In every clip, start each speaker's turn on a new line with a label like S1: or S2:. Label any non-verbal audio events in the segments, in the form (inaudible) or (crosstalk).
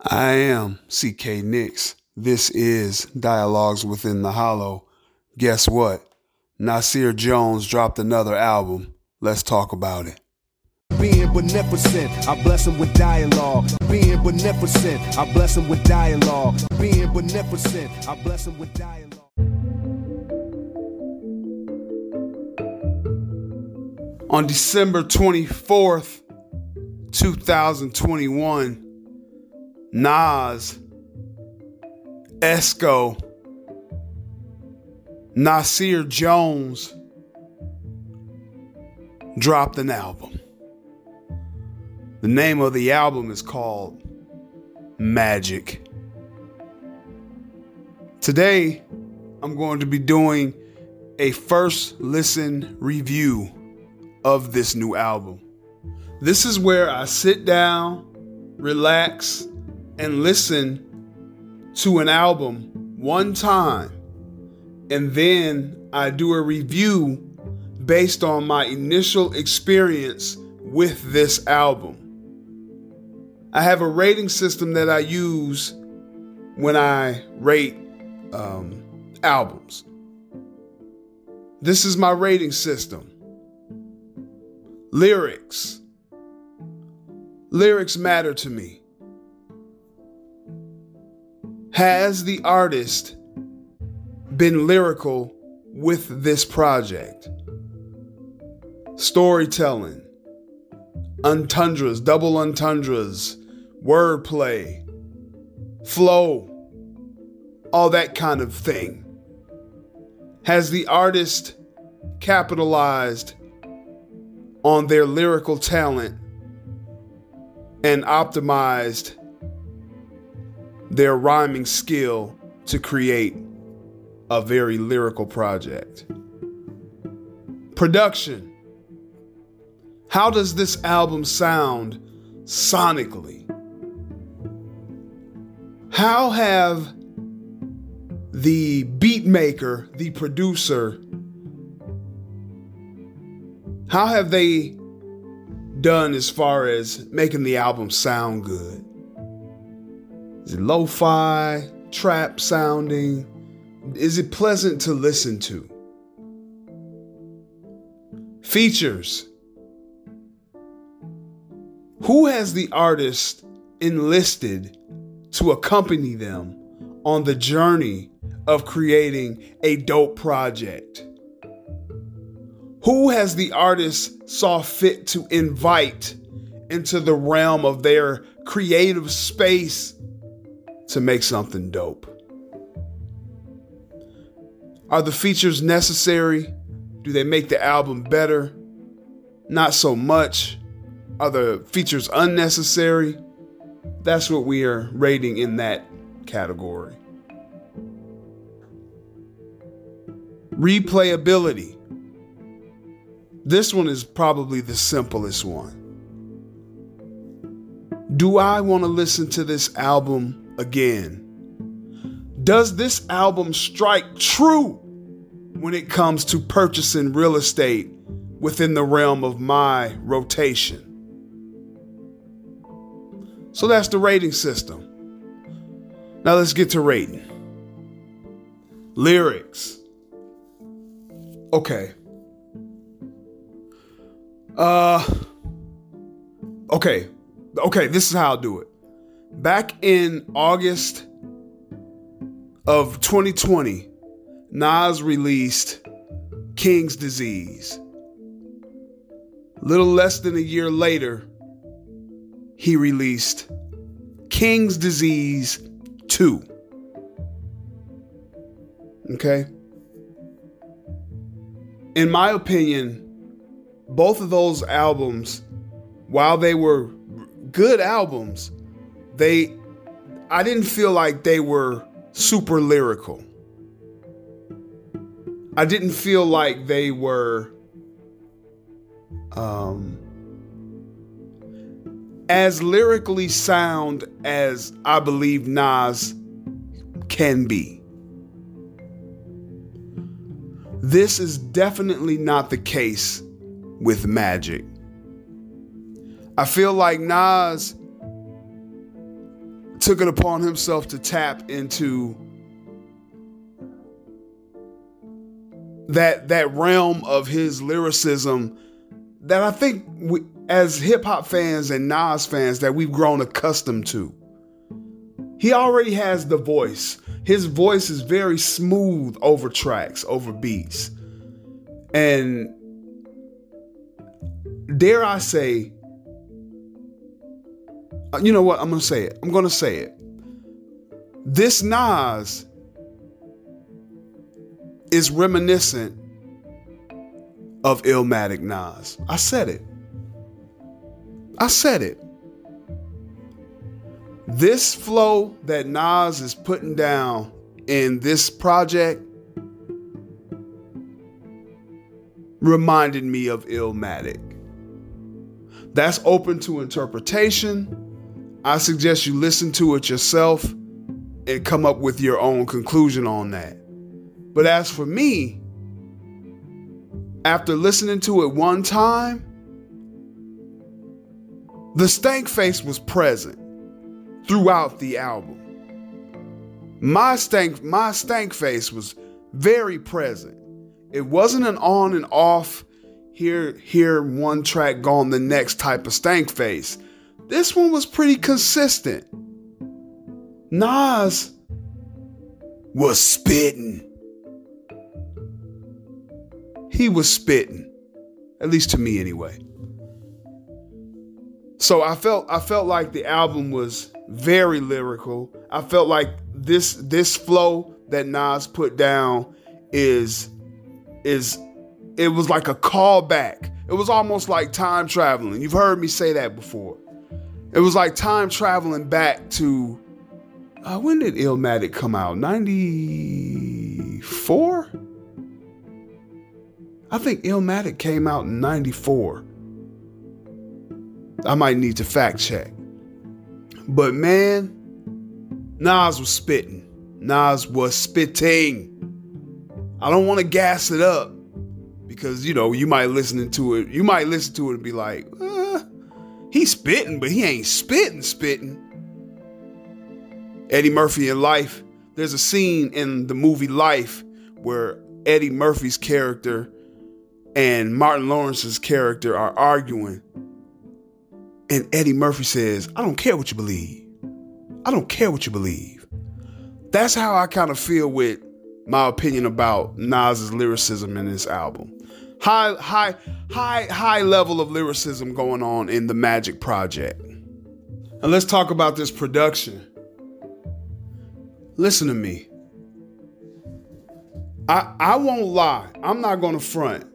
S1: I am CK Nix. This is Dialogues Within the Hollow. Guess what? Nasir Jones dropped another album. Let's talk about it.
S2: Being beneficent, I bless him with dialogue. Being beneficent, I bless him with dialogue. Being beneficent, I bless him with dialogue.
S1: On December 24th, 2021, Nas, Esco, Nasir Jones dropped an album. The name of the album is called Magic. Today, I'm going to be doing a first listen review of this new album. This is where I sit down, relax, and listen to an album one time, and then I do a review based on my initial experience with this album. I have a rating system that I use when I rate um, albums. This is my rating system. Lyrics. Lyrics matter to me. Has the artist been lyrical with this project? Storytelling, entendres, double entendres, wordplay, flow, all that kind of thing. Has the artist capitalized on their lyrical talent and optimized their rhyming skill to create a very lyrical project. Production. How does this album sound sonically? How have the beat maker, the producer, how have they done as far as making the album sound good? Is it lo fi, trap sounding? Is it pleasant to listen to? Features. Who has the artist enlisted to accompany them on the journey of creating a dope project? Who has the artist saw fit to invite into the realm of their creative space to make something dope? Are the features necessary? Do they make the album better? Not so much. Are the features unnecessary? That's what we are rating in that category. Replayability. This one is probably the simplest one. Do I want to listen to this album again? Does this album strike true when it comes to purchasing real estate within the realm of my rotation? So that's the rating system. Now let's get to rating. Lyrics. Okay. Uh Okay. Okay, this is how I'll do it. Back in August of 2020, Nas released King's Disease. Little less than a year later, he released King's Disease 2. Okay? In my opinion, both of those albums, while they were good albums, they I didn't feel like they were super lyrical. I didn't feel like they were um as lyrically sound as I believe Nas can be. This is definitely not the case with Magic. I feel like Nas took it upon himself to tap into that that realm of his lyricism that I think we, as hip hop fans and Nas fans that we've grown accustomed to. He already has the voice. His voice is very smooth over tracks, over beats. And dare I say, Uh, you know what? I'm to say it. I'm to say it. This Nas is reminiscent of Illmatic Nas. I said it. I said it. This flow that Nas is putting down in this project reminded me of Illmatic. That's open to interpretation. I suggest you listen to it yourself and come up with your own conclusion on that. But as for me, after listening to it one time, the stank face was present throughout the album. My stank, my stank face was very present. It wasn't an on and off, here, here, one track gone the next type of stank face. This one was pretty consistent. Nas was spitting. He was spitting. At least to me anyway. So I felt I felt like the album was very lyrical. I felt like this this flow that Nas put down is is it was like a callback. It was almost like time traveling. You've heard me say that before. It was like time traveling back to uh, when did Illmatic come out? 94? I think Illmatic came out in 94. I might need to fact check. But man, Nas was spitting. Nas was spitting. I don't want to gas it up because you know you might listen to it. You might listen to it and be like, uh, "He's spitting, but he ain't spitting, spitting." Eddie Murphy in Life. There's a scene in the movie Life where Eddie Murphy's character and Martin Lawrence's character are arguing. And Eddie Murphy says, I don't care what you believe. I don't care what you believe. That's how I kind of feel with my opinion about Nas's lyricism in this album. High, high, high, high level of lyricism going on in the Magic Project. And let's talk about this production. Listen to me. I I won't lie. I'm not gonna front.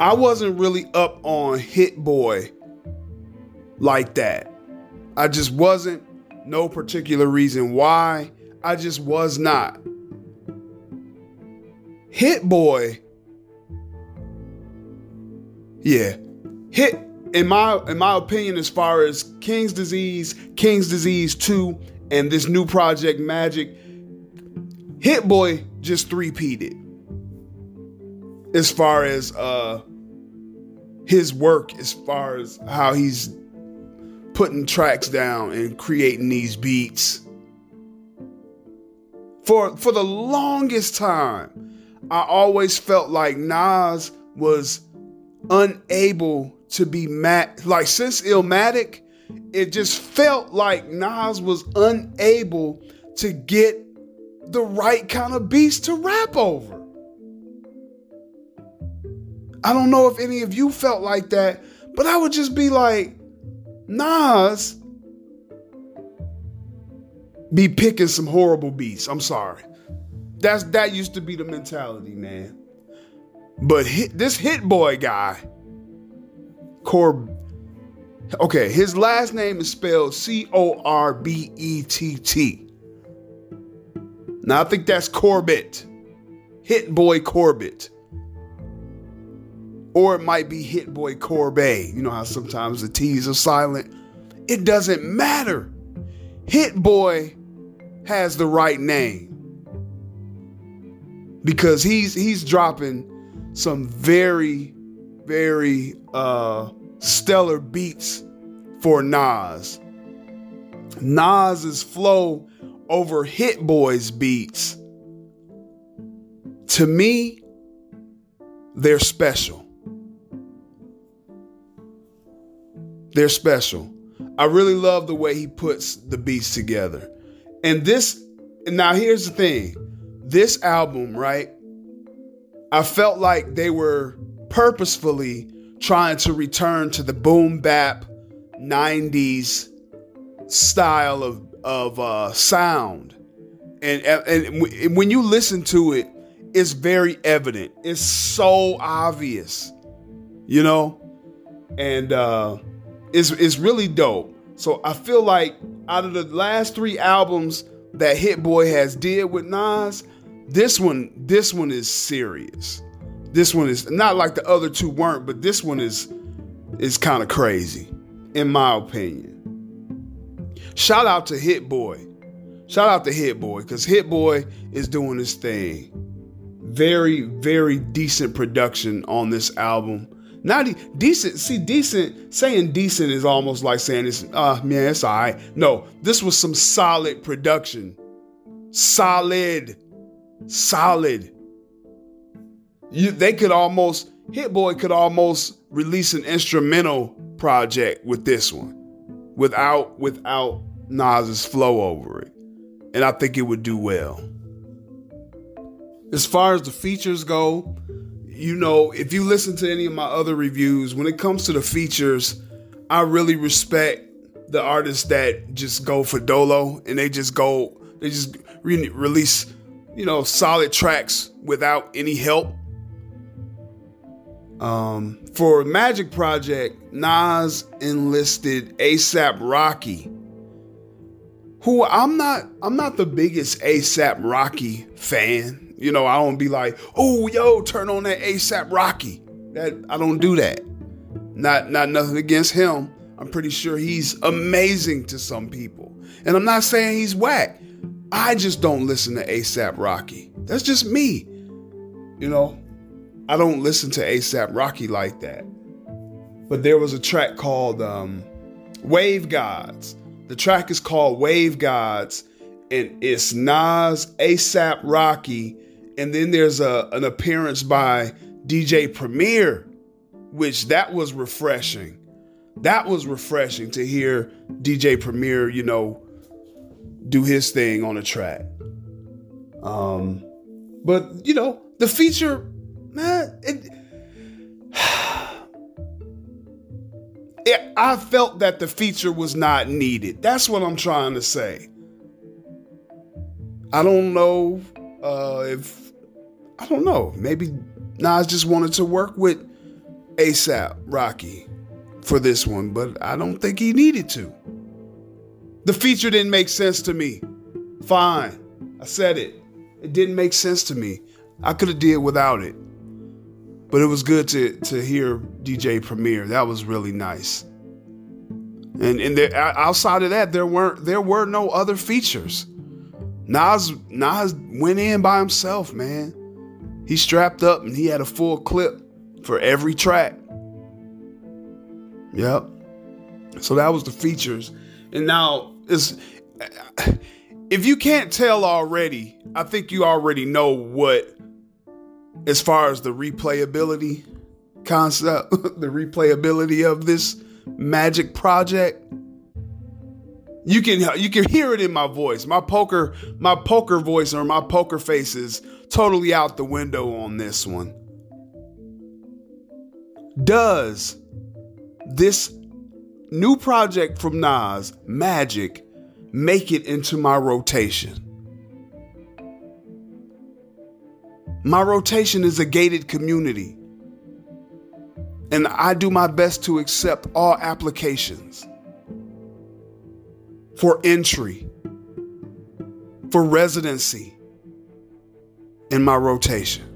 S1: I wasn't really up on Hit Boy like that. I just wasn't. No particular reason why. I just was not. Hit Boy. Yeah. Hit in my in my opinion as far as King's Disease, King's Disease 2 and this new project Magic Hit Boy just three-peated. As far as uh his work as far as how he's putting tracks down and creating these beats. For for the longest time, I always felt like Nas was unable to be mad. Like since Illmatic, it just felt like Nas was unable to get the right kind of beats to rap over. I don't know if any of you felt like that, but I would just be like, Nas be picking some horrible beats. I'm sorry. That's that used to be the mentality, man. But hit, this hit boy guy, Corb. Okay, his last name is spelled C O R B E T T. Now I think that's Corbett. Hit boy Corbett. Or it might be Hit Boy Corbet. You know how sometimes the T's are silent? It doesn't matter. Hit Boy has the right name. Because he's he's dropping some very, very uh stellar beats for Nas. Nas's flow over Hit Boy's beats, to me, they're special. They're special. I really love the way he puts the beats together. And this, now here's the thing this album, right? I felt like they were purposefully trying to return to the boom bap 90s style of, of uh, sound. And, and when you listen to it, it's very evident. It's so obvious, you know? And uh, it's, it's really dope. So I feel like out of the last three albums that Hit Boy has did with Nas, this one, this one is serious. This one is not like the other two weren't, but this one is is kind of crazy, in my opinion. Shout out to Hit Boy. Shout out to Hit Boy, because Hit Boy is doing his thing. Very, very decent production on this album. Not de- decent. See, decent. Saying decent is almost like saying it's. Uh, man, it's all right. No, this was some solid production. Solid, solid. You, they could almost. Hit Boy could almost release an instrumental project with this one, without without Nas's flow over it, and I think it would do well. As far as the features go, you know, if you listen to any of my other reviews, when it comes to the features, I really respect the artists that just go for dolo and they just go, they just re- release, you know, solid tracks without any help. Um, for Magic Project, Nas enlisted ASAP Rocky, who I'm not, I'm not the biggest ASAP Rocky fan. You know, I don't be like, oh, yo, turn on that ASAP Rocky. That I don't do that. Not not nothing against him. I'm pretty sure he's amazing to some people. And I'm not saying he's whack. I just don't listen to ASAP Rocky. That's just me. You know, I don't listen to ASAP Rocky like that. But there was a track called um, Wave Gods. The track is called Wave Gods, and it's Nas, ASAP Rocky, and then there's a an appearance by DJ Premier, which that was refreshing. That was refreshing to hear DJ Premier, you know, do his thing on a track. Um, but you know, the feature, man, it, (sighs) it, I felt that the feature was not needed. That's what I'm trying to say. I don't know uh, if I don't know. Maybe Nas just wanted to work with ASAP Rocky for this one, but I don't think he needed to. The feature didn't make sense to me. Fine. I said it. It didn't make sense to me. I could have did without it. But it was good to to hear DJ Premier. That was really nice. And and there, outside of that, there weren't there were no other features. Nas Nas went in by himself, man. He strapped up and he had a full clip for every track. Yep. So that was the features. And now is if you can't tell already, I think you already know what as far as the replayability concept, (laughs) the replayability of this magic project. You can you can hear it in my voice. My poker my poker voice or my poker face is totally out the window on this one. Does this new project from Nas, Magic, make it into my rotation? My rotation is a gated community, and I do my best to accept all applications for entry, for residency, in my rotation.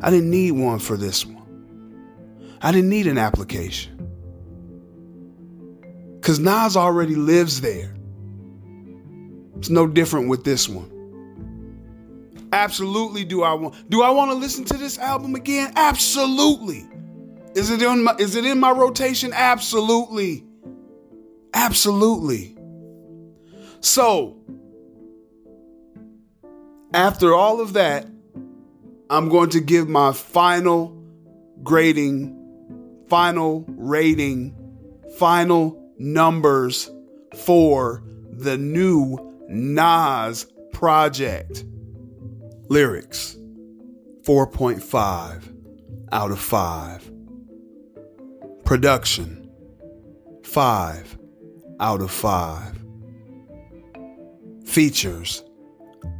S1: I didn't need one for this one. I didn't need an application. Because Nas already lives there. It's no different with this one. Absolutely do I want do I want to listen to this album again? Absolutely. Is it in my is it in my rotation? Absolutely. Absolutely. So, after all of that, I'm going to give my final grading, final rating, final numbers for the new Nas project. Lyrics 4.5 out of 5. Production 5 out of 5. Features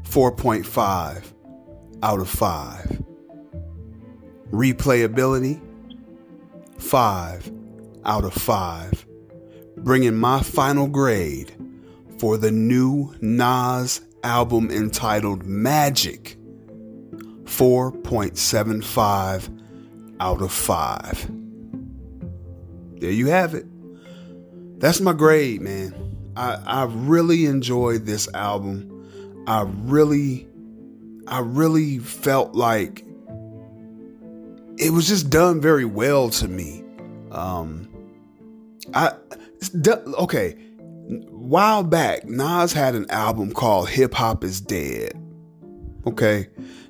S1: 4.5 out of 5. Replayability 5 out of 5. Bringing my final grade for the new Nas album entitled Magic 4.75 out of 5. There you have it. That's my grade, man. I, I really enjoyed this album. I really, I really felt like it was just done very well to me. Um, I okay. While back, Nas had an album called Hip Hop Is Dead. Okay,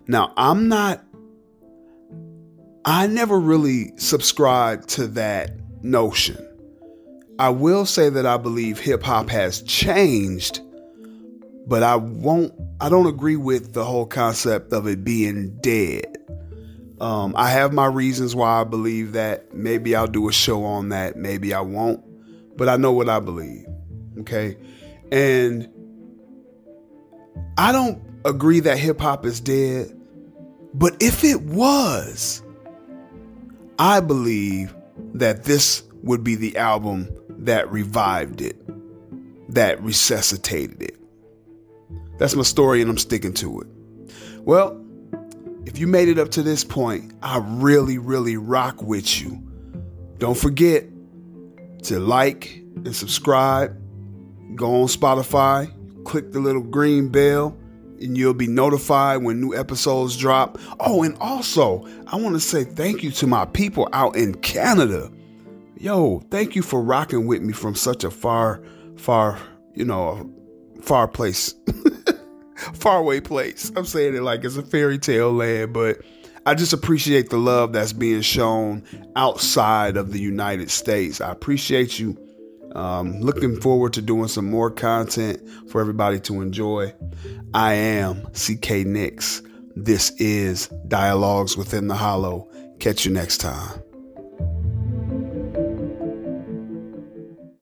S1: now I'm not. I never really subscribed to that notion. I will say that I believe hip hop has changed, but I won't, I don't agree with the whole concept of it being dead. Um, I have my reasons why I believe that. Maybe I'll do a show on that, maybe I won't, but I know what I believe. Okay. And I don't agree that hip hop is dead, but if it was, I believe that this would be the album that revived it, that resuscitated it. That's my story, and I'm sticking to it. Well, if you made it up to this point, I really, really rock with you. Don't forget to like and subscribe. Go on Spotify, click the little green bell, and you'll be notified when new episodes drop. Oh, and also, I want to say thank you to my people out in Canada yo, thank you for rocking with me from such a far, far, you know, far place, (laughs) far away place. I'm saying it like it's a fairy tale land, but I just appreciate the love that's being shown outside of the United States. I appreciate you. Um, looking forward to doing some more content for everybody to enjoy. I am CK Nix. This is Dialogues Within the Hollow. Catch you next time.